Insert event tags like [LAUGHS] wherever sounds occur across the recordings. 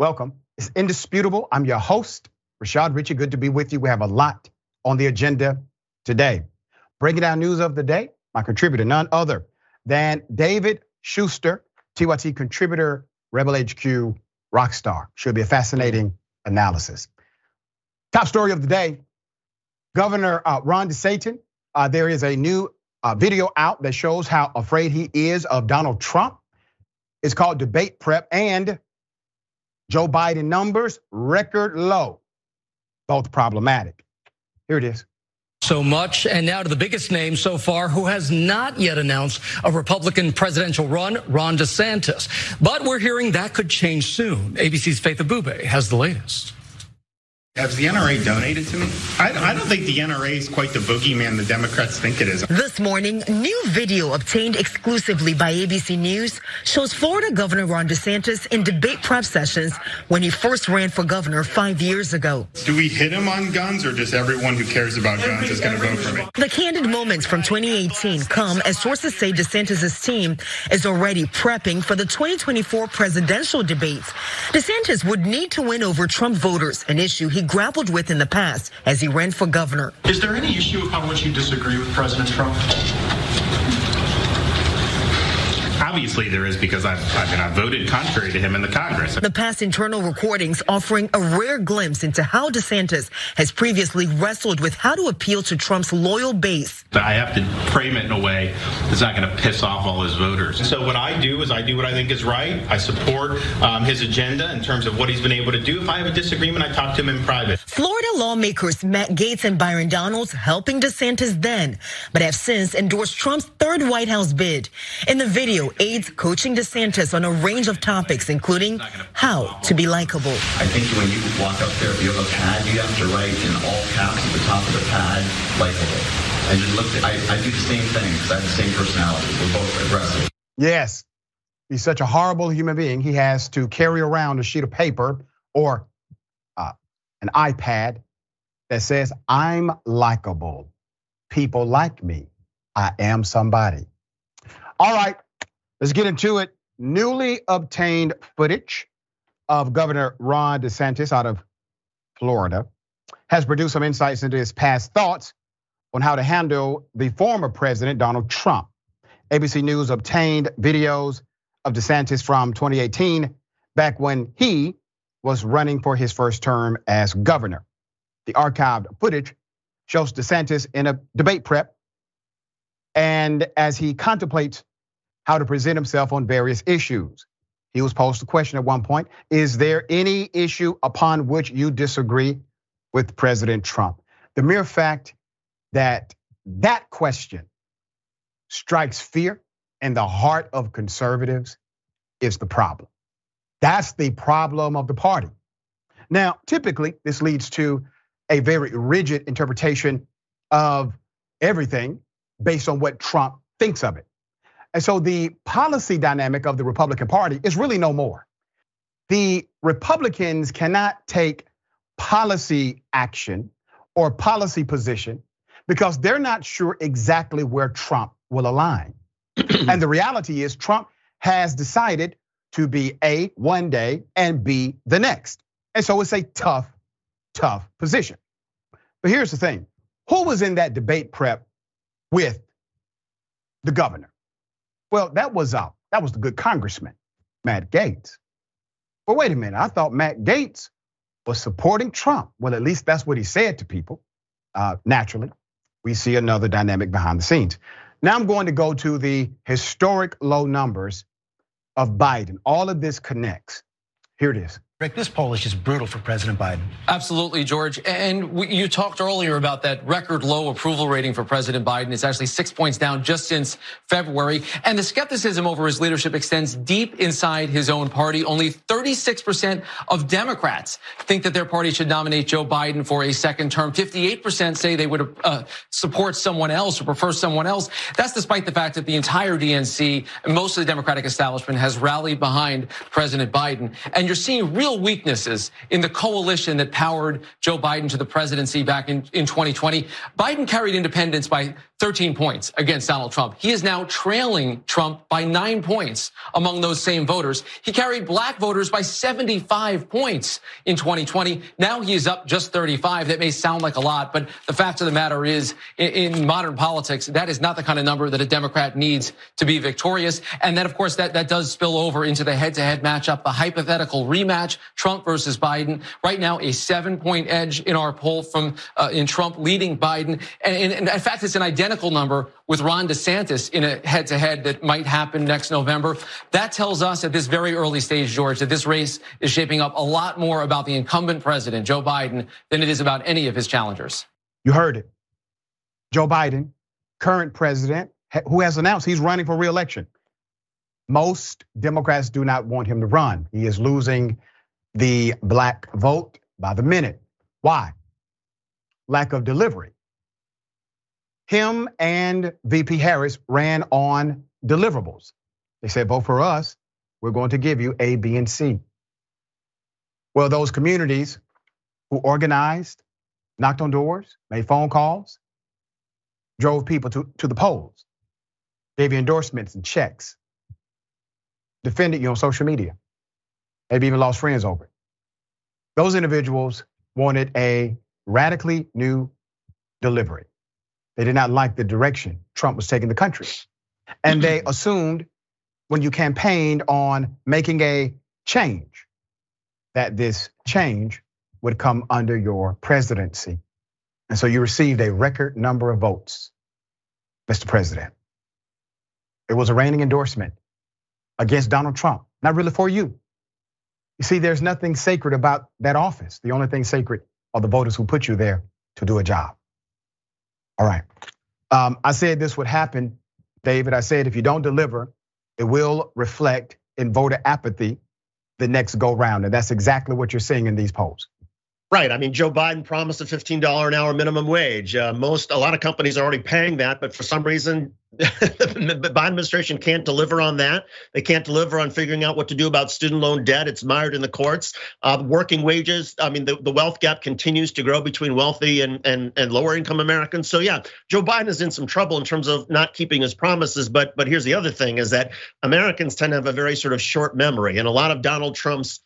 Welcome. It's indisputable. I'm your host, Rashad Richey. Good to be with you. We have a lot on the agenda today. Breaking down news of the day, my contributor, none other than David Shuster, TYT contributor, Rebel HQ rock star. Should be a fascinating analysis. Top story of the day Governor uh, Ron DeSantis. Uh, there is a new uh, video out that shows how afraid he is of Donald Trump. It's called Debate Prep, and Joe Biden numbers record low, both problematic. Here it is. So much. And now to the biggest name so far who has not yet announced a Republican presidential run, Ron DeSantis. But we're hearing that could change soon. ABC's Faith Abubey has the latest. Has the NRA donated to me? I, I, don't think the NRA is quite the boogeyman the Democrats think it is. This morning, new video obtained exclusively by ABC News shows Florida Governor Ron DeSantis in debate prep sessions when he first ran for governor five years ago. Do we hit him on guns or just everyone who cares about guns is going to vote for me? The candid moments from 2018 come as sources say DeSantis' team is already prepping for the 2024 presidential debates. DeSantis would need to win over Trump voters, an issue he grappled with in the past as he ran for governor. Is there any issue of how much you disagree with President Trump? Obviously, there is because I've, I mean, I voted contrary to him in the Congress. The past internal recordings offering a rare glimpse into how DeSantis has previously wrestled with how to appeal to Trump's loyal base. I have to frame it in a way that's not going to piss off all his voters. So what I do is I do what I think is right. I support um, his agenda in terms of what he's been able to do. If I have a disagreement, I talk to him in private. Florida lawmakers Matt Gaetz and Byron Donalds helping DeSantis then, but have since endorsed Trump's third White House bid. In the video, aides coaching DeSantis on a range of topics, including how to be likable. I think when you walk up there, if you have a pad, you have to write in all caps at the top of the pad, likable. And just look, I, I do the same thing because I have the same personality. We're both aggressive. Yes, he's such a horrible human being. He has to carry around a sheet of paper or uh, an iPad that says, I'm likable. People like me. I am somebody. All right, Let's get into it. Newly obtained footage of Governor Ron DeSantis out of Florida has produced some insights into his past thoughts on how to handle the former president, Donald Trump. ABC News obtained videos of DeSantis from 2018, back when he was running for his first term as governor. The archived footage shows DeSantis in a debate prep, and as he contemplates how to present himself on various issues. He was posed a question at one point Is there any issue upon which you disagree with President Trump? The mere fact that that question strikes fear in the heart of conservatives is the problem. That's the problem of the party. Now, typically, this leads to a very rigid interpretation of everything based on what Trump thinks of it. And so the policy dynamic of the Republican Party is really no more. The Republicans cannot take policy action or policy position because they're not sure exactly where Trump will align. [CLEARS THROAT] and the reality is, Trump has decided to be A, one day, and B, the next. And so it's a tough, tough position. But here's the thing who was in that debate prep with the governor? Well, that was uh, that was the good congressman, Matt Gaetz. But wait a minute, I thought Matt Gaetz was supporting Trump. Well, at least that's what he said to people. Uh, naturally, we see another dynamic behind the scenes. Now I'm going to go to the historic low numbers of Biden. All of this connects. Here it is. Rick, this poll is just brutal for President Biden. Absolutely, George. And you talked earlier about that record low approval rating for President Biden. It's actually six points down just since February. And the skepticism over his leadership extends deep inside his own party. Only 36% of Democrats think that their party should nominate Joe Biden for a second term. 58% say they would uh, support someone else or prefer someone else. That's despite the fact that the entire DNC most of the Democratic establishment has rallied behind President Biden. And you're seeing real real weaknesses in the coalition that powered Joe Biden to the presidency back in, in 2020. Biden carried independents by 13 points against Donald Trump. He is now trailing Trump by nine points among those same voters. He carried black voters by 75 points in 2020. Now he is up just 35. That may sound like a lot, but the fact of the matter is in modern politics, that is not the kind of number that a Democrat needs to be victorious. And then of course that, that does spill over into the head to head matchup, the hypothetical rematch, Trump versus Biden. Right now, a seven point edge in our poll from uh, in Trump leading Biden. And, and in fact, it's an identical identical number with Ron DeSantis in a head to head that might happen next November. That tells us at this very early stage, George, that this race is shaping up a lot more about the incumbent president, Joe Biden, than it is about any of his challengers. You heard it. Joe Biden, current president, who has announced he's running for reelection. Most Democrats do not want him to run. He is losing the black vote by the minute. Why? Lack of delivery him and VP Harris ran on deliverables. They said, vote for us. We're going to give you A, B, and C. Well, those communities who organized, knocked on doors, made phone calls, drove people to, to the polls, gave you endorsements and checks, defended you on social media, maybe even lost friends over it. Those individuals wanted a radically new delivery. They did not like the direction Trump was taking the country. And they [CLEARS THROAT] assumed when you campaigned on making a change, that this change would come under your presidency. And so you received a record number of votes, Mr. President. It was a reigning endorsement against Donald Trump, not really for you. You see, there's nothing sacred about that office. The only thing sacred are the voters who put you there to do a job. All right. Um, I said this would happen, David. I said if you don't deliver, it will reflect in voter apathy the next go round. And that's exactly what you're seeing in these polls. Right. I mean, Joe Biden promised a $15 an hour minimum wage. Uh, most, a lot of companies are already paying that, but for some reason, [LAUGHS] the Biden administration can't deliver on that. They can't deliver on figuring out what to do about student loan debt. It's mired in the courts. Uh, working wages. I mean, the, the wealth gap continues to grow between wealthy and, and and lower income Americans. So yeah, Joe Biden is in some trouble in terms of not keeping his promises. But but here's the other thing: is that Americans tend to have a very sort of short memory, and a lot of Donald Trump's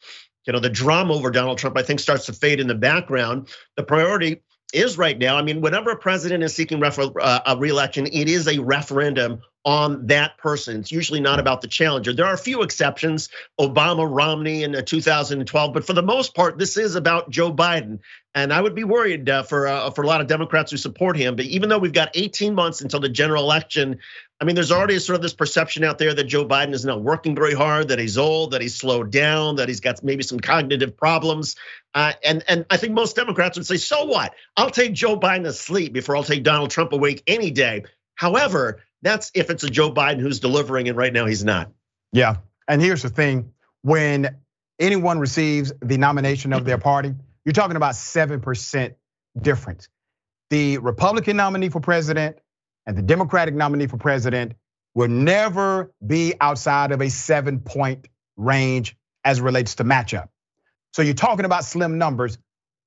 you know, the drama over Donald Trump, I think, starts to fade in the background. The priority is right now. I mean, whenever a president is seeking uh, a reelection, it is a referendum on that person. It's usually not about the challenger. There are a few exceptions, Obama, Romney in 2012, but for the most part, this is about Joe Biden. And I would be worried uh, for uh, for a lot of Democrats who support him. But even though we've got 18 months until the general election, I mean, there's already sort of this perception out there that Joe Biden is not working very hard, that he's old, that he's slowed down, that he's got maybe some cognitive problems. Uh, and and I think most Democrats would say, so what? I'll take Joe Biden asleep before I'll take Donald Trump awake any day. However, that's if it's a Joe Biden who's delivering, and right now he's not. Yeah, and here's the thing: when anyone receives the nomination of their party, you're talking about seven percent difference. The Republican nominee for president and the Democratic nominee for president will never be outside of a seven point range as relates to matchup. So you're talking about slim numbers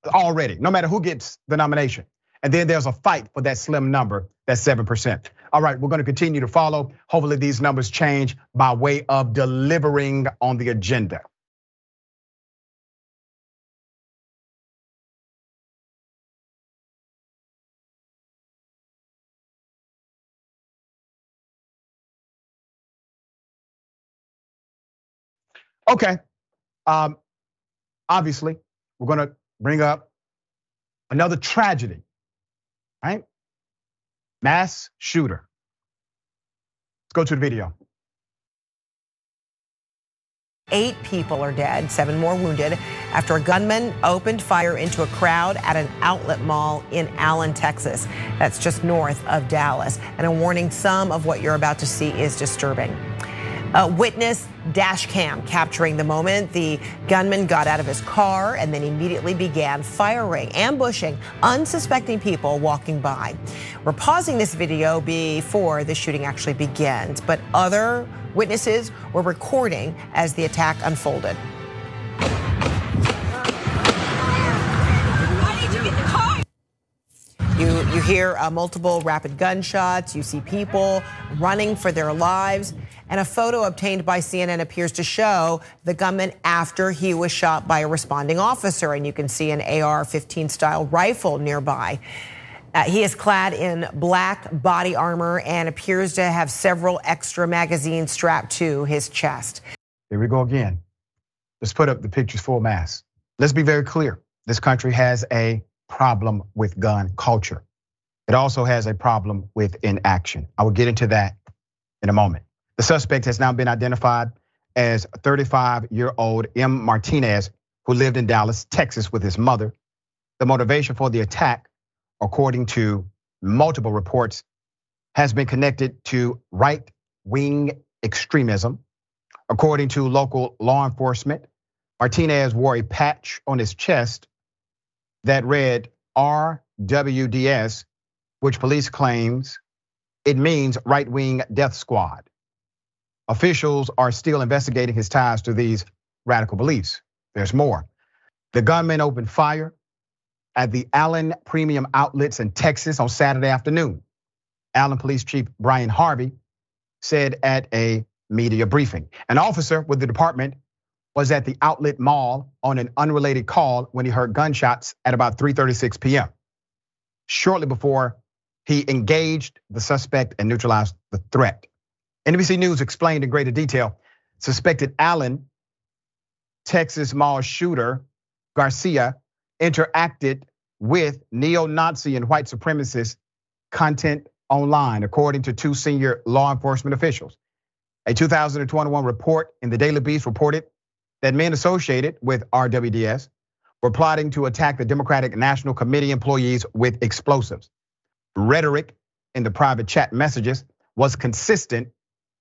already, no matter who gets the nomination. And then there's a fight for that slim number, that 7%. All right, we're gonna continue to follow. Hopefully, these numbers change by way of delivering on the agenda. Okay. Um, obviously, we're going to bring up another tragedy, right? Mass shooter. Let's go to the video. Eight people are dead, seven more wounded after a gunman opened fire into a crowd at an outlet mall in Allen, Texas. That's just north of Dallas. And a warning some of what you're about to see is disturbing. A witness dash cam capturing the moment the gunman got out of his car and then immediately began firing, ambushing unsuspecting people walking by. We're pausing this video before the shooting actually begins, but other witnesses were recording as the attack unfolded. You, you hear uh, multiple rapid gunshots. You see people running for their lives. And a photo obtained by CNN appears to show the gunman after he was shot by a responding officer. And you can see an AR 15 style rifle nearby. Uh, he is clad in black body armor and appears to have several extra magazines strapped to his chest. Here we go again. Let's put up the pictures full mass. Let's be very clear. This country has a problem with gun culture. It also has a problem with inaction. I will get into that in a moment. The suspect has now been identified as 35 year old M. Martinez, who lived in Dallas, Texas with his mother. The motivation for the attack according to multiple reports, has been connected to right wing extremism. According to local law enforcement, Martinez wore a patch on his chest that read RWDS, which police claims it means right wing death squad. Officials are still investigating his ties to these radical beliefs. There's more. The gunman opened fire at the Allen Premium Outlets in Texas on Saturday afternoon. Allen Police Chief Brian Harvey said at a media briefing. An officer with the department was at the outlet mall on an unrelated call when he heard gunshots at about 3:36 p.m. Shortly before he engaged the suspect and neutralized the threat. NBC News explained in greater detail suspected Allen, Texas mall shooter Garcia interacted with neo-Nazi and white supremacist content online, according to two senior law enforcement officials. A 2021 report in the Daily Beast reported that men associated with RWDS were plotting to attack the Democratic National Committee employees with explosives. Rhetoric in the private chat messages was consistent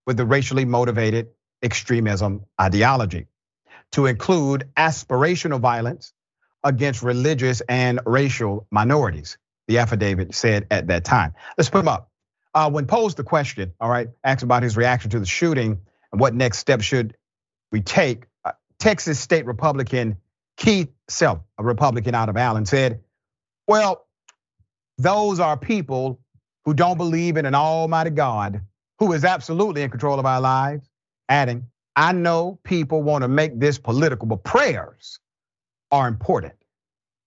with the racially motivated extremism ideology to include aspirational violence against religious and racial minorities, the affidavit said at that time. Let's put him up. Uh, when posed the question, all right, asked about his reaction to the shooting and what next steps should we take, uh, Texas State Republican Keith Self, a Republican out of Allen, said, well, those are people who don't believe in an almighty God who is absolutely in control of our lives, adding, I know people want to make this political, but prayers are important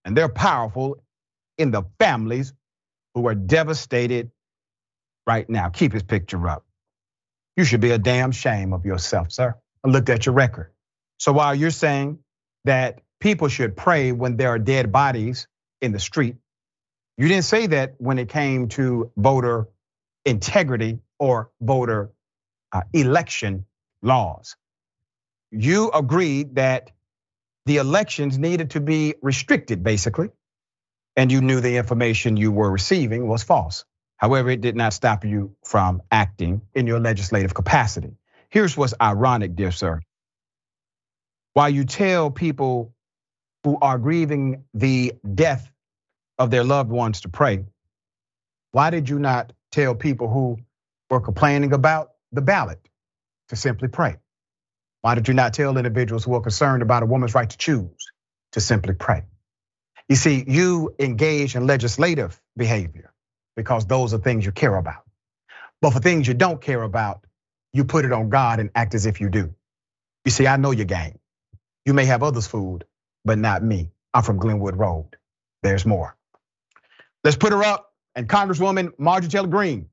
and they're powerful in the families who are devastated right now. Keep his picture up. You should be a damn shame of yourself, sir. I looked at your record. So while you're saying that people should pray when there are dead bodies in the street, you didn't say that when it came to voter integrity or voter uh, election laws. You agreed that the elections needed to be restricted, basically. And you knew the information you were receiving was false. However, it did not stop you from acting in your legislative capacity. Here's what's ironic, dear sir. While you tell people who are grieving the death of their loved ones to pray, why did you not tell people who were complaining about the ballot to simply pray? Why did you not tell individuals who are concerned about a woman's right to choose to simply pray? You see, you engage in legislative behavior because those are things you care about. But for things you don't care about, you put it on God and act as if you do. You see, I know your game. You may have others food, but not me. I'm from Glenwood Road. There's more. Let's put her up. And Congresswoman Marjorie Taylor Greene,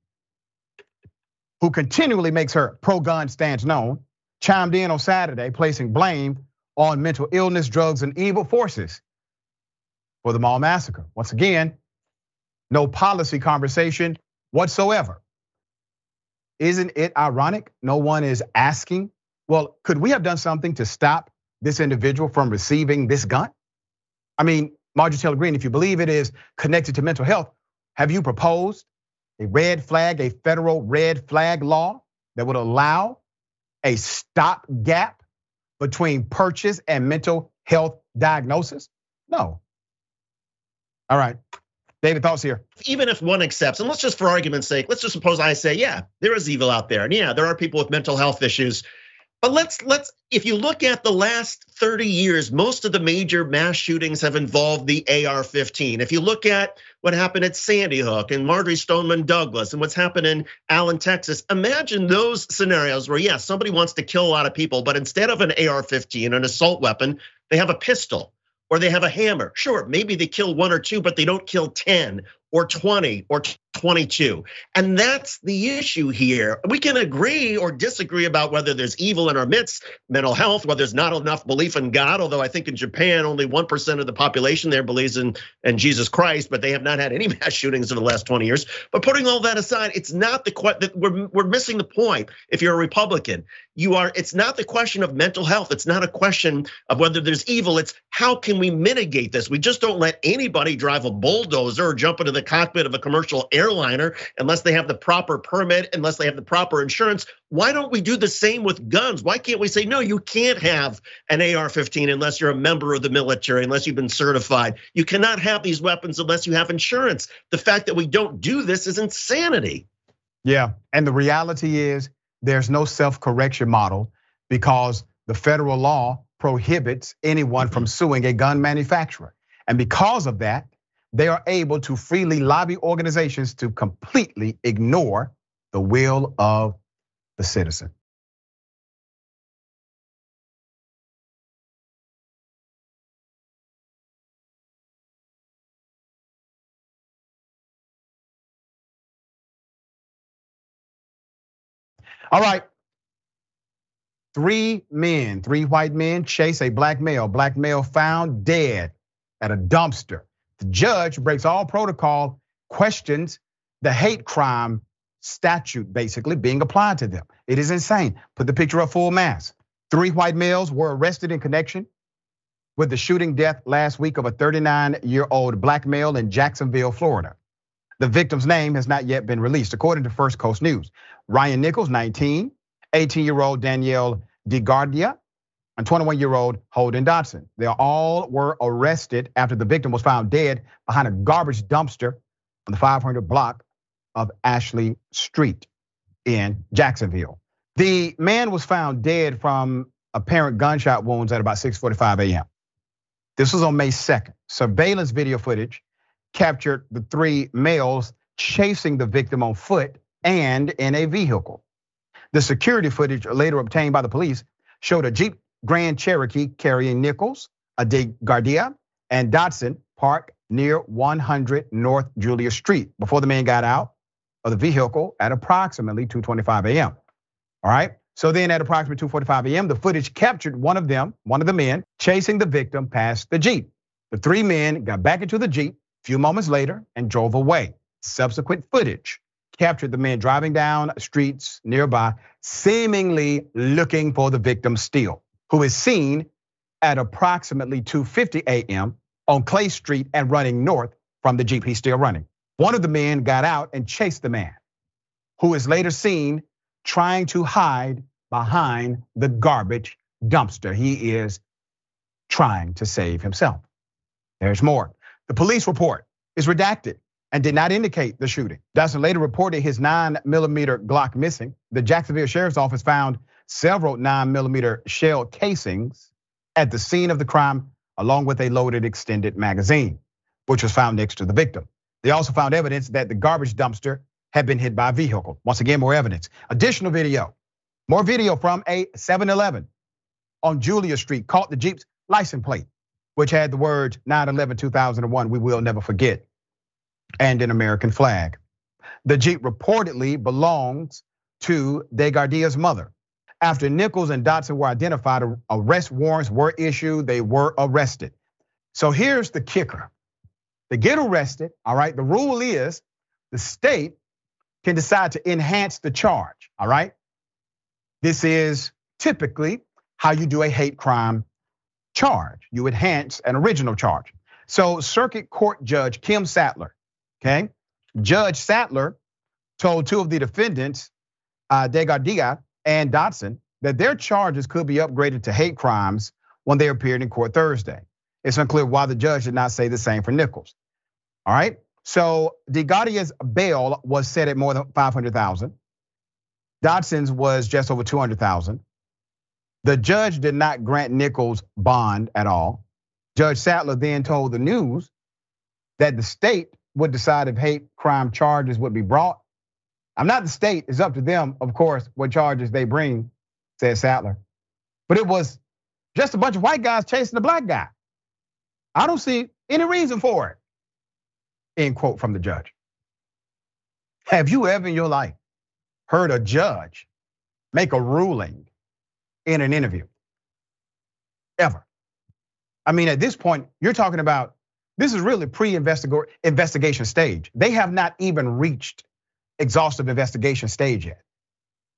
who continually makes her pro gun stance known, chimed in on Saturday, placing blame on mental illness, drugs, and evil forces for the mall massacre. Once again, no policy conversation whatsoever. Isn't it ironic? No one is asking, well, could we have done something to stop this individual from receiving this gun? I mean, Marjorie Taylor Greene, if you believe it is connected to mental health, have you proposed a red flag, a federal red flag law that would allow a stopgap between purchase and mental health diagnosis? No. All right. David, thoughts here. Even if one accepts, and let's just for argument's sake, let's just suppose I say, yeah, there is evil out there. And yeah, there are people with mental health issues. But let's let's if you look at the last 30 years, most of the major mass shootings have involved the AR-15. If you look at what happened at Sandy Hook and Marjory Stoneman Douglas and what's happened in Allen, Texas, imagine those scenarios where yes, somebody wants to kill a lot of people, but instead of an AR-15, an assault weapon, they have a pistol or they have a hammer. Sure, maybe they kill one or two, but they don't kill 10 or 20 or 22. And that's the issue here. We can agree or disagree about whether there's evil in our midst, mental health, whether there's not enough belief in God, although I think in Japan, only 1% of the population there believes in, in Jesus Christ, but they have not had any [LAUGHS] mass shootings in the last 20 years. But putting all that aside, it's not the question, that we're, we're missing the point if you're a Republican. You are, it's not the question of mental health. It's not a question of whether there's evil. It's how can we mitigate this? We just don't let anybody drive a bulldozer or jump into the cockpit of a commercial air airliner unless they have the proper permit, unless they have the proper insurance. Why don't we do the same with guns? Why can't we say, no, you can't have an AR 15 unless you're a member of the military, unless you've been certified? You cannot have these weapons unless you have insurance. The fact that we don't do this is insanity. Yeah. And the reality is there's no self correction model because the federal law prohibits anyone from suing a gun manufacturer. And because of that, they are able to freely lobby organizations to completely ignore the will of the citizen. All right. Three men, three white men chase a black male. Black male found dead at a dumpster the judge breaks all protocol, questions the hate crime statute basically being applied to them. It is insane. Put the picture up full mass. Three white males were arrested in connection with the shooting death last week of a 39 year old black male in Jacksonville, Florida. The victim's name has not yet been released, according to First Coast News. Ryan Nichols, 19, 18 year old Danielle DeGardia, and 21 year old Holden Dotson. They all were arrested after the victim was found dead behind a garbage dumpster on the 500 block of Ashley Street in Jacksonville. The man was found dead from apparent gunshot wounds at about 6:45 a.m. This was on May 2nd. Surveillance video footage captured the three males chasing the victim on foot and in a vehicle. The security footage later obtained by the police showed a Jeep Grand Cherokee carrying Nichols, Ade DeGardia, and Dotson parked near 100 North Julia Street before the man got out of the vehicle at approximately 2:25 a.m. All right. So then at approximately 2:45 a.m., the footage captured one of them, one of the men, chasing the victim past the Jeep. The three men got back into the Jeep a few moments later and drove away. Subsequent footage captured the men driving down streets nearby, seemingly looking for the victim still who is seen at approximately 2:50 a.m. on Clay Street and running north from the Jeep he's still running. One of the men got out and chased the man, who is later seen trying to hide behind the garbage dumpster. He is trying to save himself. There's more. The police report is redacted and did not indicate the shooting. Dotson later reported his nine millimeter Glock missing. The Jacksonville Sheriff's Office found several nine millimeter shell casings at the scene of the crime, along with a loaded extended magazine, which was found next to the victim. They also found evidence that the garbage dumpster had been hit by a vehicle. Once again, more evidence. Additional video, more video from a 7 Eleven on Julia Street caught the Jeep's license plate, which had the words 9 11 2001, we will never forget, and an American flag. The Jeep reportedly belongs to DeGardia's mother. After Nichols and Dotson were identified, arrest warrants were issued, they were arrested. So here's the kicker. They get arrested, all right? The rule is the state can decide to enhance the charge, all right? This is typically how you do a hate crime charge. You enhance an original charge. So Circuit Court Judge Kim Sattler, okay? Judge Sattler told two of the defendants, uh, DeGardia and Dotson that their charges could be upgraded to hate crimes when they appeared in court Thursday. It's unclear why the judge did not say the same for Nichols. All right. So DeGardia's bail was set at more than 500,000. Dotson's was just over 200,000. The judge did not grant Nichols bond at all. Judge Sattler then told the news that the state would decide if hate crime charges would be brought. I'm not the state, it's up to them, of course, what charges they bring, said Sattler. But it was just a bunch of white guys chasing a black guy. I don't see any reason for it. End quote from the judge. Have you ever in your life heard a judge make a ruling in an interview? Ever. I mean, at this point, you're talking about this is really pre-investigation stage. They have not even reached exhaustive investigation stage yet.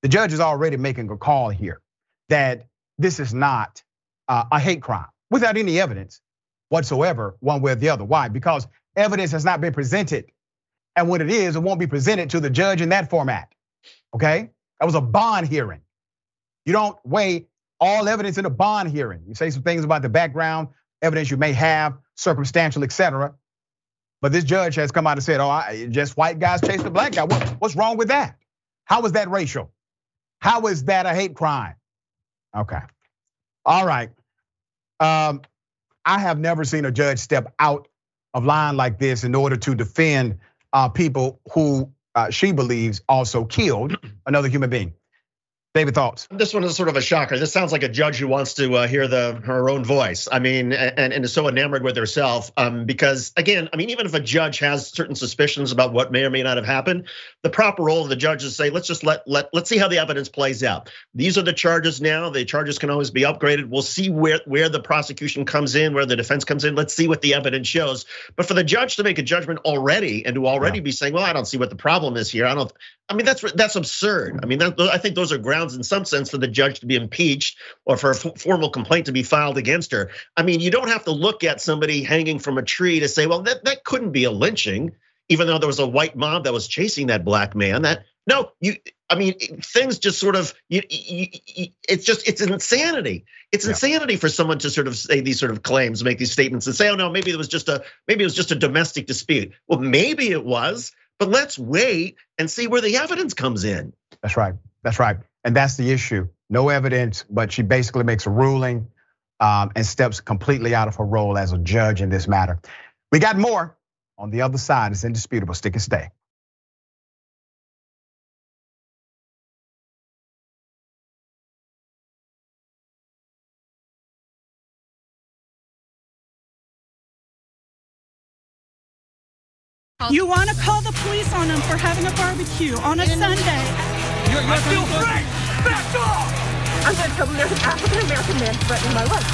The judge is already making a call here that this is not uh, a hate crime without any evidence whatsoever, one way or the other. Why? Because evidence has not been presented. And when it is, it won't be presented to the judge in that format. Okay? That was a bond hearing. You don't weigh all evidence in a bond hearing. You say some things about the background, evidence you may have, circumstantial, etc. But this judge has come out and said, "Oh, I, just white guys chasing a black guy. What, what's wrong with that? How is that racial? How is that a hate crime?" Okay, all right. Um, I have never seen a judge step out of line like this in order to defend uh, people who uh, she believes also killed another human being. David, thoughts? This one is sort of a shocker. This sounds like a judge who wants to uh, hear the her own voice. I mean, and, and is so enamored with herself. Um, because again, I mean, even if a judge has certain suspicions about what may or may not have happened, the proper role of the judge is to say, let's just let let let's see how the evidence plays out. These are the charges now. The charges can always be upgraded. We'll see where where the prosecution comes in, where the defense comes in. Let's see what the evidence shows. But for the judge to make a judgment already and to already yeah. be saying, well, I don't see what the problem is here. I don't. I mean, that's that's absurd. I mean, that, I think those are grounds in some sense for the judge to be impeached or for a formal complaint to be filed against her. I mean, you don't have to look at somebody hanging from a tree to say, well, that that couldn't be a lynching, even though there was a white mob that was chasing that black man. That no, you. I mean, things just sort of. You, you, you, it's just it's insanity. It's yeah. insanity for someone to sort of say these sort of claims, make these statements, and say, oh no, maybe it was just a maybe it was just a domestic dispute. Well, maybe it was. But let's wait and see where the evidence comes in. That's right. That's right. And that's the issue. No evidence, but she basically makes a ruling um, and steps completely out of her role as a judge in this matter. We got more on the other side. It's indisputable. Stick and stay. You want to call the police on them for having a barbecue on a Sunday. You're, you're I feel free! Back off! I'm going to tell them there's an African American man threatening my life.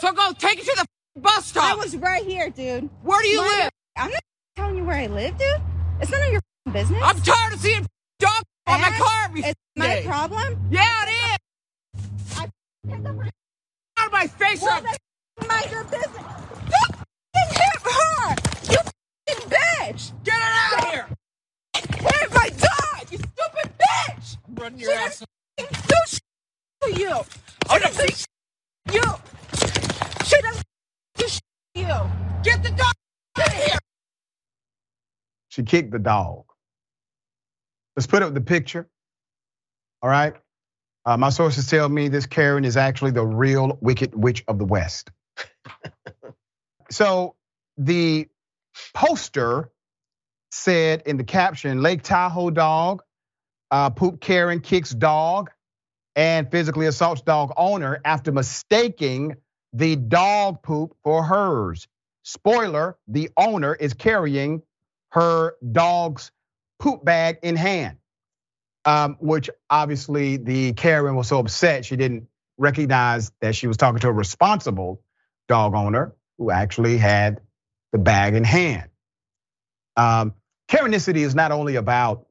So go take it to the bus stop. I was right here, dude. Where do you my live? I'm not telling you where I live, dude. It's none of your business. I'm tired of seeing dog on my car every It's my problem? Yeah, it is. I out of my face. Well, mind your business. You hit her. You bitch! Get it out of here! Where's my dog? You stupid bitch! I'm running your ass. Do shit to you. Oh, no, see? You. She doesn't do shit to you. Get the dog out of here. She kicked the dog. Let's put up the picture. All right. Uh, my sources tell me this Karen is actually the real wicked witch of the West. [LAUGHS] so the poster said in the caption Lake Tahoe dog, uh, poop Karen kicks dog, and physically assaults dog owner after mistaking the dog poop for hers. Spoiler the owner is carrying her dog's poop bag in hand, um, which obviously the Karen was so upset she didn't recognize that she was talking to a responsible dog owner who actually had the bag in hand. Um, Karenicity is not only about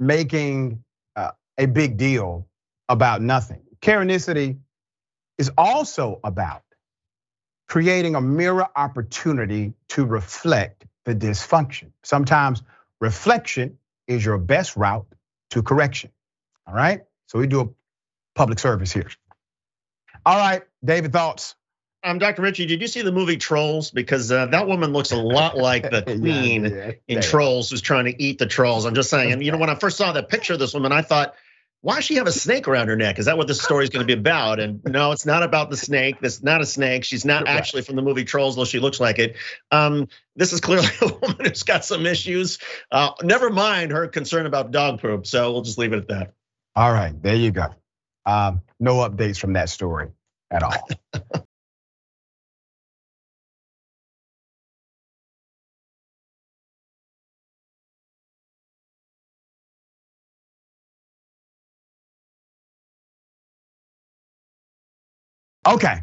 making uh, a big deal about nothing. Karenicity is also about creating a mirror opportunity to reflect the dysfunction. Sometimes reflection is your best route to correction. All right? So we do a public service here. All right, David, thoughts? Um, Dr. Richey, did you see the movie Trolls? Because uh, that woman looks a lot like the [LAUGHS] queen yeah, yeah, in yeah. Trolls who's trying to eat the trolls. I'm just saying. And you know, when I first saw that picture of this woman, I thought, why does she have a snake around her neck? Is that what this story is going to be about? And no, it's not about the snake. This is not a snake. She's not actually from the movie Trolls, though she looks like it. Um, this is clearly [LAUGHS] a woman who's got some issues. Uh, never mind her concern about dog poop. So we'll just leave it at that. All right, there you go. Um, no updates from that story at all. [LAUGHS] Okay.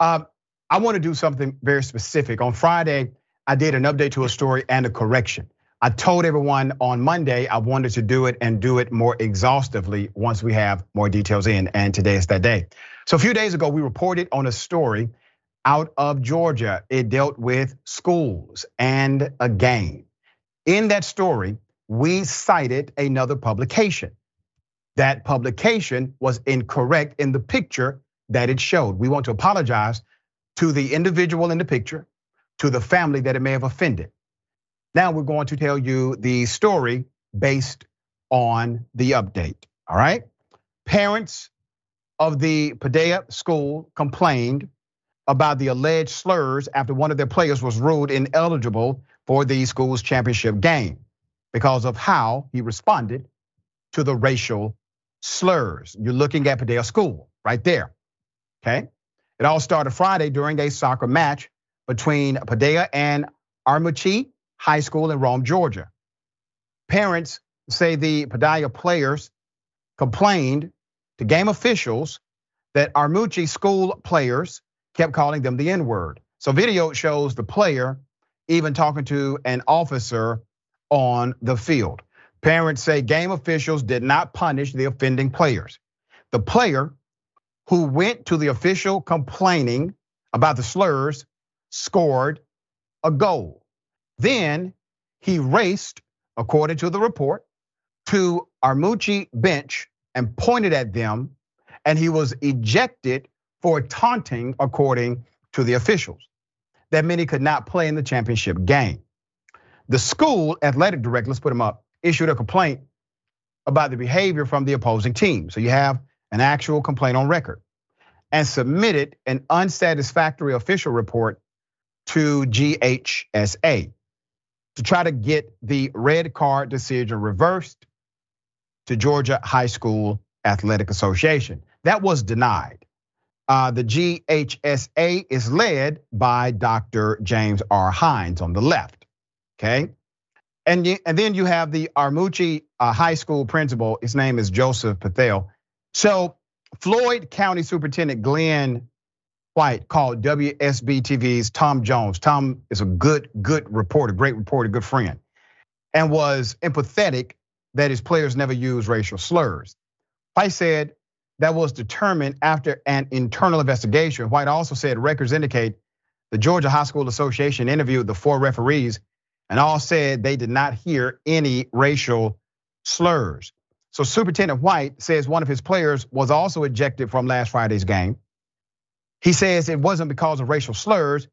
Um, I want to do something very specific. On Friday, I did an update to a story and a correction. I told everyone on Monday I wanted to do it and do it more exhaustively once we have more details in, and today is that day. So a few days ago, we reported on a story out of Georgia. It dealt with schools and a game. In that story, we cited another publication. That publication was incorrect in the picture that it showed. We want to apologize to the individual in the picture, to the family that it may have offended. Now we're going to tell you the story based on the update. All right. Parents of the Padilla school complained about the alleged slurs after one of their players was ruled ineligible for the school's championship game because of how he responded to the racial slurs. You're looking at Padilla School right there. Okay. It all started Friday during a soccer match between Padilla and Armuchee High School in Rome, Georgia. Parents say the Padilla players complained to game officials that Armuchee school players kept calling them the N word. So, video shows the player even talking to an officer on the field. Parents say game officials did not punish the offending players. The player who went to the official complaining about the slurs scored a goal. Then he raced, according to the report, to Armuchee bench and pointed at them, and he was ejected for taunting, according to the officials. That meant he could not play in the championship game. The school athletic director, let's put him up, issued a complaint about the behavior from the opposing team. So you have an actual complaint on record, and submitted an unsatisfactory official report to GHSA to try to get the red card decision reversed to Georgia High School Athletic Association. That was denied. Uh, the GHSA is led by Dr. James R. Hines on the left. Okay. And, and then you have the Armuchee uh, High School principal. His name is Joseph Patel. So Floyd County Superintendent Glenn White called WSB TV's Tom Jones. Tom is a good, good reporter, great reporter, good friend, and was empathetic that his players never use racial slurs. White said that was determined after an internal investigation. White also said records indicate the Georgia High School Association interviewed the four referees and all said they did not hear any racial slurs. So Superintendent White says one of his players was also ejected from last Friday's game. He says it wasn't because of racial slurs,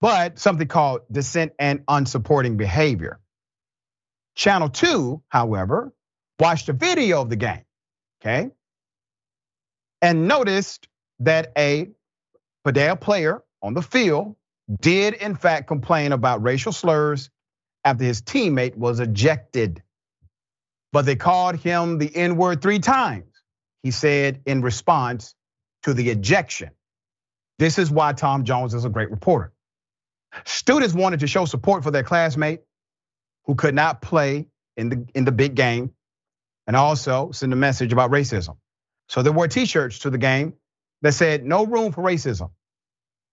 but something called dissent and unsupporting behavior. Channel 2, however, watched a video of the game, okay? And noticed that a Padilla player on the field did in fact complain about racial slurs after his teammate was ejected but they called him the N word three times, he said in response to the ejection. This is why Tom Jones is a great reporter. Students wanted to show support for their classmate who could not play in the, in the big game and also send a message about racism. So they wore t-shirts to the game that said no room for racism.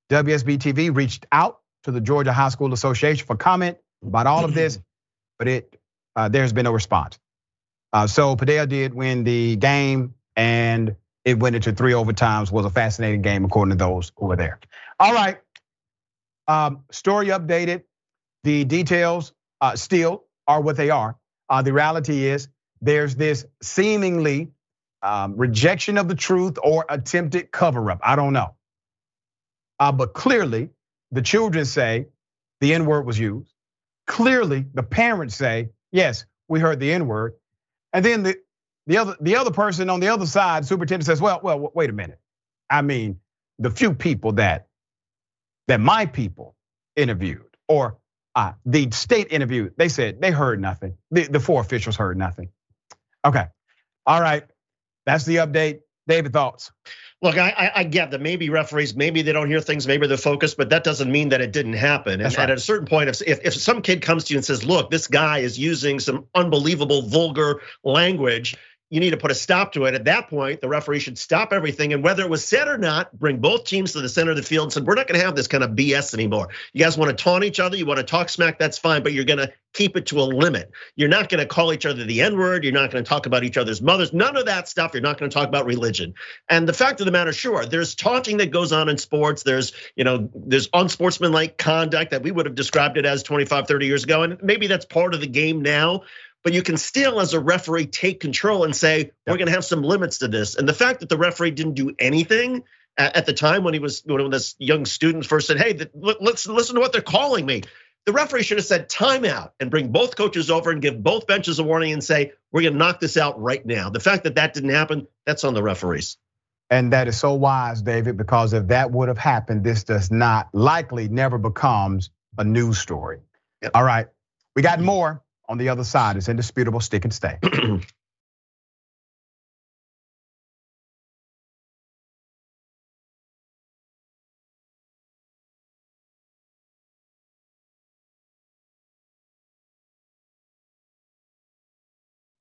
WSB TV reached out to the Georgia High School Association for comment about all of this, but it uh, there's been no response. Uh, so Padilla did win the game, and it went into three overtimes. Was a fascinating game according to those who were there. All right, um, story updated. The details uh, still are what they are. Uh, the reality is there's this seemingly um, rejection of the truth or attempted cover up. I don't know. Uh, but clearly, the children say the N word was used. Clearly, the parents say, yes, we heard the N word. And then the the other the other person on the other side, superintendent says, well, well, wait a minute. I mean, the few people that that my people interviewed or uh, the state interviewed, they said they heard nothing. The, the four officials heard nothing. Okay. All right. That's the update. David, thoughts? Look, I, I, get that maybe referees, maybe they don't hear things, maybe they're focused, but that doesn't mean that it didn't happen. And, right. and, at a certain point, if, if some kid comes to you and says, "Look, this guy is using some unbelievable vulgar language," you need to put a stop to it. At that point, the referee should stop everything. And whether it was said or not, bring both teams to the center of the field and said, we're not going to have this kind of BS anymore. You guys want to taunt each other, you want to talk smack, that's fine, but you're going to keep it to a limit. You're not going to call each other the N word. You're not going to talk about each other's mothers. None of that stuff. You're not going to talk about religion. And the fact of the matter, sure, there's taunting that goes on in sports. There's, you know, there's unsportsmanlike conduct that we would have described it as 25, 30 years ago. And maybe that's part of the game now but you can still, as a referee, take control and say, we're going to have some limits to this. And the fact that the referee didn't do anything at the time when he was when this young student first said, "Hey, let's listen to what they're calling me." The referee should have said timeout and bring both coaches over and give both benches a warning and say, "We're going to knock this out right now." The fact that that didn't happen, that's on the referees. And that is so wise, David, because if that would have happened, this does not likely never becomes a news story. Yep. All right, we got more on the other side is indisputable, stick and stay. [CLEARS THROAT]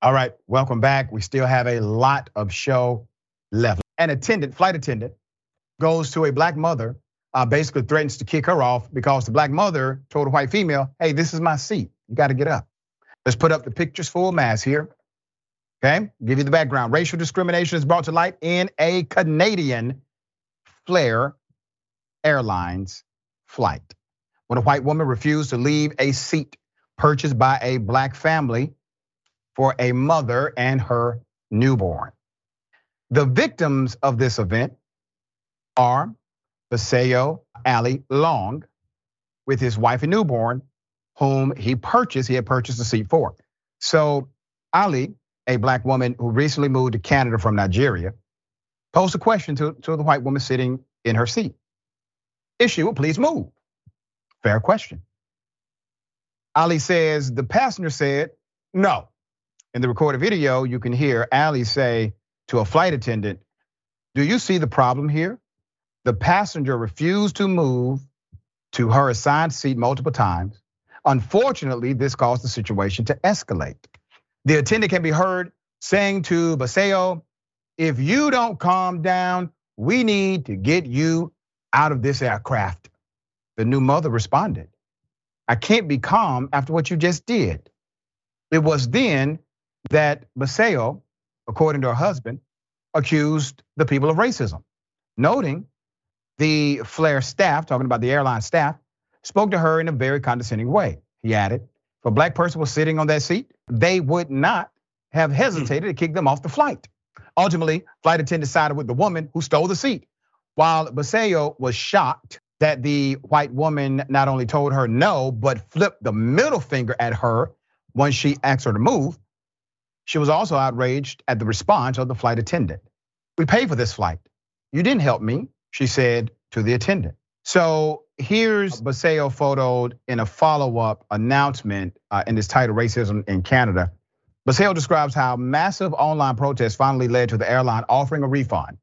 All right, welcome back. We still have a lot of show left. An attendant, flight attendant, goes to a black mother, uh, basically threatens to kick her off because the black mother told a white female, "Hey, this is my seat. You got to get up." Let's put up the pictures full mass here. Okay, give you the background. Racial discrimination is brought to light in a Canadian Flair Airlines flight. When a white woman refused to leave a seat purchased by a black family for a mother and her newborn. The victims of this event are Baseo Ali Long with his wife and newborn whom he purchased, he had purchased a seat for. So Ali, a black woman who recently moved to Canada from Nigeria, posed a question to, to the white woman sitting in her seat. If she would please move. Fair question. Ali says, the passenger said, no. In the recorded video, you can hear Ali say to a flight attendant, do you see the problem here? The passenger refused to move to her assigned seat multiple times. Unfortunately, this caused the situation to escalate. The attendant can be heard saying to Baseo, if you don't calm down, we need to get you out of this aircraft. The new mother responded, I can't be calm after what you just did. It was then that Baseo, according to her husband, accused the people of racism, noting the Flair staff, talking about the airline staff, spoke to her in a very condescending way. He added, if a black person was sitting on that seat, they would not have hmm. hesitated to kick them off the flight. Ultimately, flight attendant sided with the woman who stole the seat. While Baseo was shocked that the white woman not only told her no, but flipped the middle finger at her when she asked her to move, she was also outraged at the response of the flight attendant. We paid for this flight. You didn't help me, she said to the attendant. So here's Baseo photoed in a follow-up announcement uh, in this title, Racism in Canada. Baseo describes how massive online protests finally led to the airline offering a refund.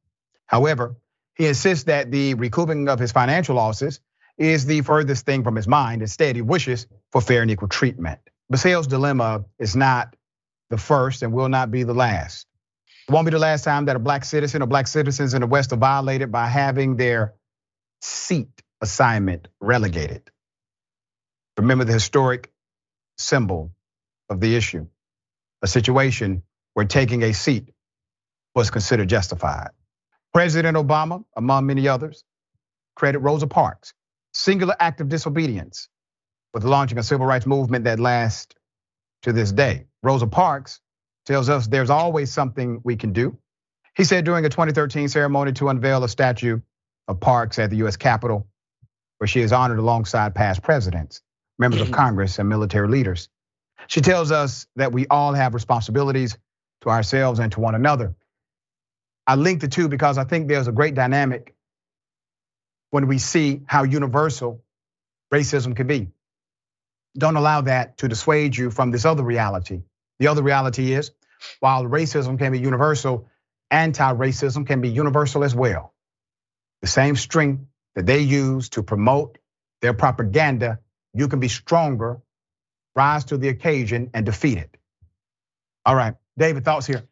However, he insists that the recouping of his financial losses is the furthest thing from his mind. Instead, he wishes for fair and equal treatment. Baseo's dilemma is not the first and will not be the last. It won't be the last time that a black citizen or black citizens in the West are violated by having their seat assignment relegated. Remember the historic symbol of the issue, a situation where taking a seat was considered justified. President Obama, among many others, credit Rosa Parks, singular act of disobedience with launching a civil rights movement that lasts to this day. Rosa Parks tells us there's always something we can do. He said during a 2013 ceremony to unveil a statue of Parks at the US Capitol, where she is honored alongside past presidents, members of mm-hmm. Congress, and military leaders. She tells us that we all have responsibilities to ourselves and to one another. I link the two because I think there's a great dynamic when we see how universal racism can be. Don't allow that to dissuade you from this other reality. The other reality is while racism can be universal, anti racism can be universal as well. The same strength that they use to promote their propaganda, you can be stronger, rise to the occasion, and defeat it. All right, David, thoughts here?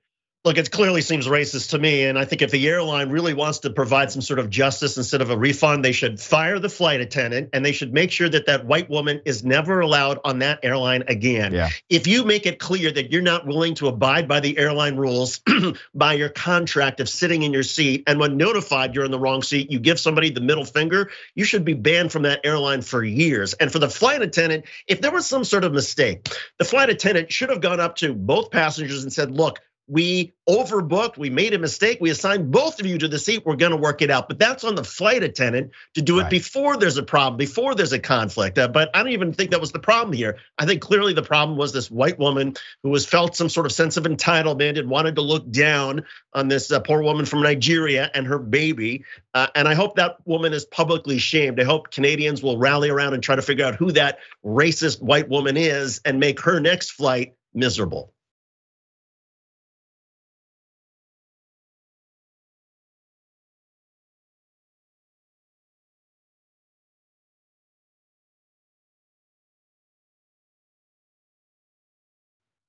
Look, it clearly seems racist to me. And I think if the airline really wants to provide some sort of justice instead of a refund, they should fire the flight attendant and they should make sure that that white woman is never allowed on that airline again. Yeah. If you make it clear that you're not willing to abide by the airline rules, [CLEARS THROAT] by your contract of sitting in your seat, and when notified you're in the wrong seat, you give somebody the middle finger, you should be banned from that airline for years. And for the flight attendant, if there was some sort of mistake, the flight attendant should have gone up to both passengers and said, look, we overbooked, we made a mistake, we assigned both of you to the seat, we're gonna work it out. But that's on the flight attendant to do it right. before there's a problem, before there's a conflict. Uh, but I don't even think that was the problem here. I think clearly the problem was this white woman who was felt some sort of sense of entitlement and wanted to look down on this uh, poor woman from Nigeria and her baby. Uh, and I hope that woman is publicly shamed. I hope Canadians will rally around and try to figure out who that racist white woman is and make her next flight miserable.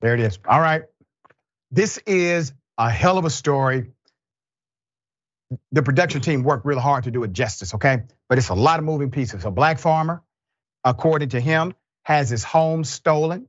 There it is. All right. This is a hell of a story. The production team worked really hard to do it justice, okay? But it's a lot of moving pieces. A black farmer, according to him, has his home stolen,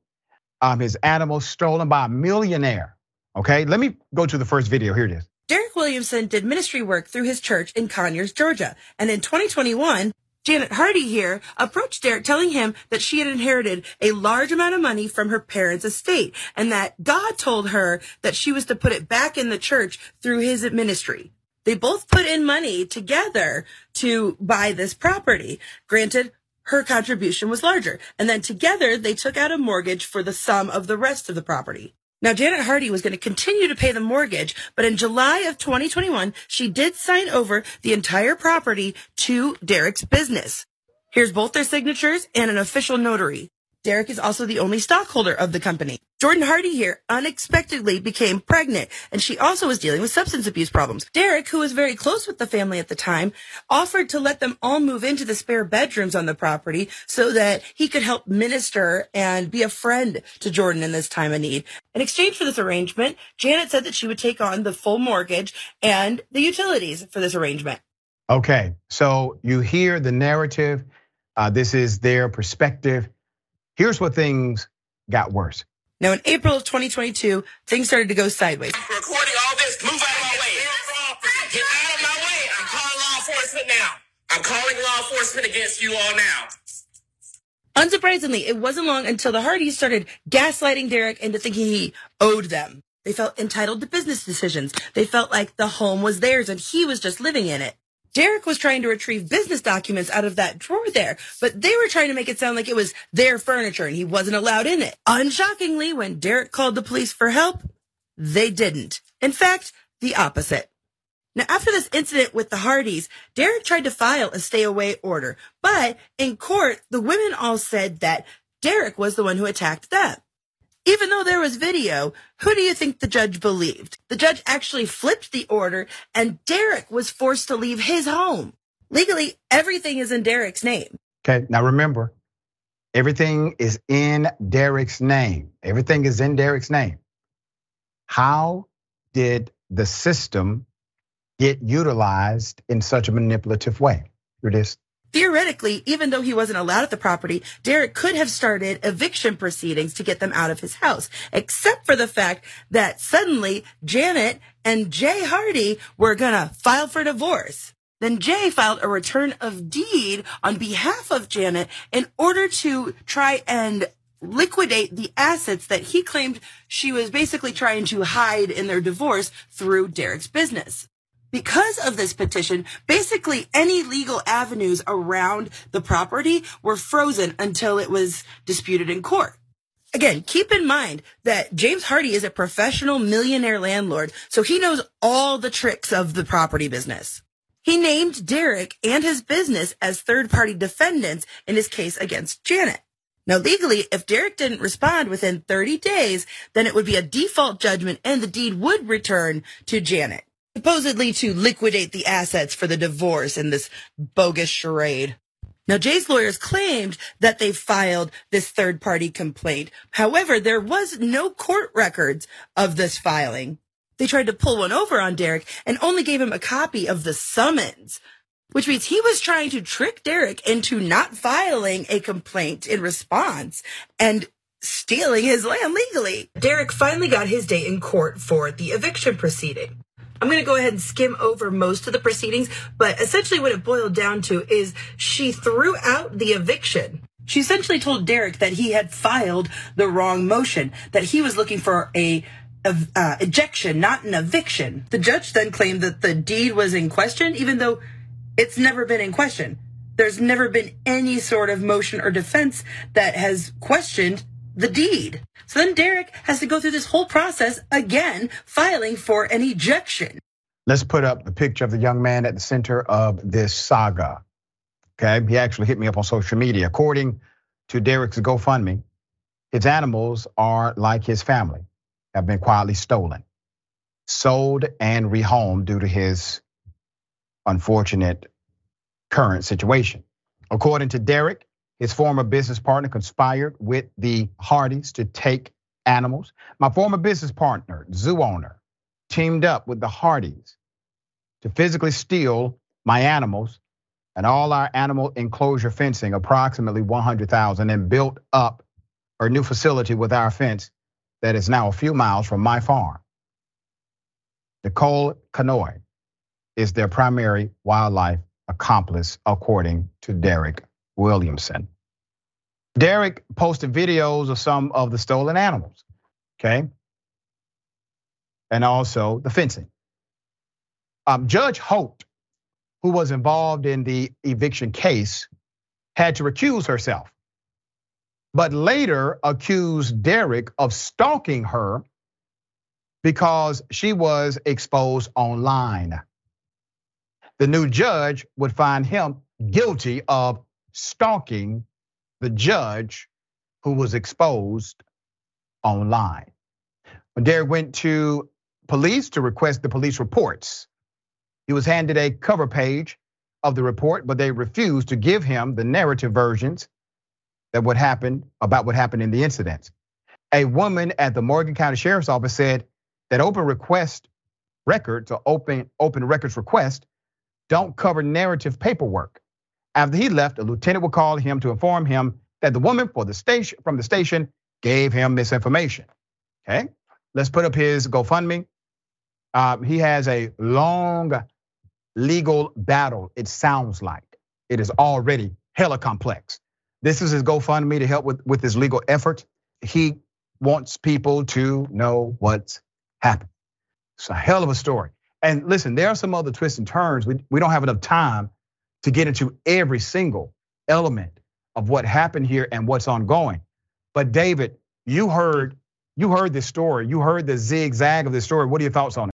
um, his animals stolen by a millionaire. Okay, let me go to the first video. Here it is. Derek Williamson did ministry work through his church in Conyers, Georgia. And in 2021, Janet Hardy here approached Derek telling him that she had inherited a large amount of money from her parents' estate and that God told her that she was to put it back in the church through his ministry. They both put in money together to buy this property. Granted, her contribution was larger. And then together they took out a mortgage for the sum of the rest of the property. Now, Janet Hardy was going to continue to pay the mortgage, but in July of 2021, she did sign over the entire property to Derek's business. Here's both their signatures and an official notary. Derek is also the only stockholder of the company. Jordan Hardy here unexpectedly became pregnant, and she also was dealing with substance abuse problems. Derek, who was very close with the family at the time, offered to let them all move into the spare bedrooms on the property so that he could help minister and be a friend to Jordan in this time of need. In exchange for this arrangement, Janet said that she would take on the full mortgage and the utilities for this arrangement. Okay, so you hear the narrative. Uh, this is their perspective. Here's where things got worse. Now, in April of 2022, things started to go sideways. recording all this. Move out of my way. Get out of my way. I'm calling law enforcement now. I'm calling law enforcement against you all now. Unsurprisingly, it wasn't long until the Hardys started gaslighting Derek into thinking he owed them. They felt entitled to business decisions. They felt like the home was theirs and he was just living in it. Derek was trying to retrieve business documents out of that drawer there, but they were trying to make it sound like it was their furniture and he wasn't allowed in it. Unshockingly, when Derek called the police for help, they didn't. In fact, the opposite. Now, after this incident with the Hardys, Derek tried to file a stay away order, but in court, the women all said that Derek was the one who attacked them. Even though there was video, who do you think the judge believed? The judge actually flipped the order and Derek was forced to leave his home. Legally, everything is in Derek's name. Okay, now remember, everything is in Derek's name. Everything is in Derek's name. How did the system get utilized in such a manipulative way? Here it is. Theoretically, even though he wasn't allowed at the property, Derek could have started eviction proceedings to get them out of his house, except for the fact that suddenly Janet and Jay Hardy were gonna file for divorce. Then Jay filed a return of deed on behalf of Janet in order to try and liquidate the assets that he claimed she was basically trying to hide in their divorce through Derek's business. Because of this petition, basically any legal avenues around the property were frozen until it was disputed in court. Again, keep in mind that James Hardy is a professional millionaire landlord, so he knows all the tricks of the property business. He named Derek and his business as third party defendants in his case against Janet. Now, legally, if Derek didn't respond within 30 days, then it would be a default judgment and the deed would return to Janet, supposedly to liquidate the assets for the divorce in this bogus charade. Now, Jay's lawyers claimed that they filed this third party complaint. However, there was no court records of this filing. They tried to pull one over on Derek and only gave him a copy of the summons, which means he was trying to trick Derek into not filing a complaint in response and stealing his land legally. Derek finally got his day in court for the eviction proceeding. I'm going to go ahead and skim over most of the proceedings, but essentially what it boiled down to is she threw out the eviction. She essentially told Derek that he had filed the wrong motion, that he was looking for a uh, ejection, not an eviction. The judge then claimed that the deed was in question, even though it's never been in question. There's never been any sort of motion or defense that has questioned the deed. So then Derek has to go through this whole process again, filing for an ejection. Let's put up the picture of the young man at the center of this saga. Okay, he actually hit me up on social media. According to Derek's GoFundMe, his animals are like his family, have been quietly stolen, sold, and rehomed due to his unfortunate current situation. According to Derek, his former business partner conspired with the Hardys to take animals. My former business partner, zoo owner, teamed up with the Hardys to physically steal my animals and all our animal enclosure fencing, approximately 100,000, and built up a new facility with our fence that is now a few miles from my farm. Nicole Canoy is their primary wildlife accomplice, according to Derek Williamson. Derek posted videos of some of the stolen animals, okay? And also the fencing. Um, Judge Holt, who was involved in the eviction case, had to recuse herself, but later accused Derek of stalking her because she was exposed online. The new judge would find him guilty of stalking the judge who was exposed online. Derek went to police to request the police reports, he was handed a cover page of the report, but they refused to give him the narrative versions that what happened about what happened in the incidents. A woman at the Morgan County Sheriff's Office said that open request records or open open records request don't cover narrative paperwork. After he left, a lieutenant would call him to inform him that the woman for the station from the station gave him misinformation. Okay, let's put up his GoFundMe. Uh, he has a long legal battle. It sounds like it is already hella complex. This is his GoFundMe to help with, with his legal effort. He wants people to know what's happened. It's a hell of a story. And listen, there are some other twists and turns. We, we don't have enough time to get into every single element of what happened here and what's ongoing. But David, you heard you heard this story. You heard the zigzag of this story. What are your thoughts on it?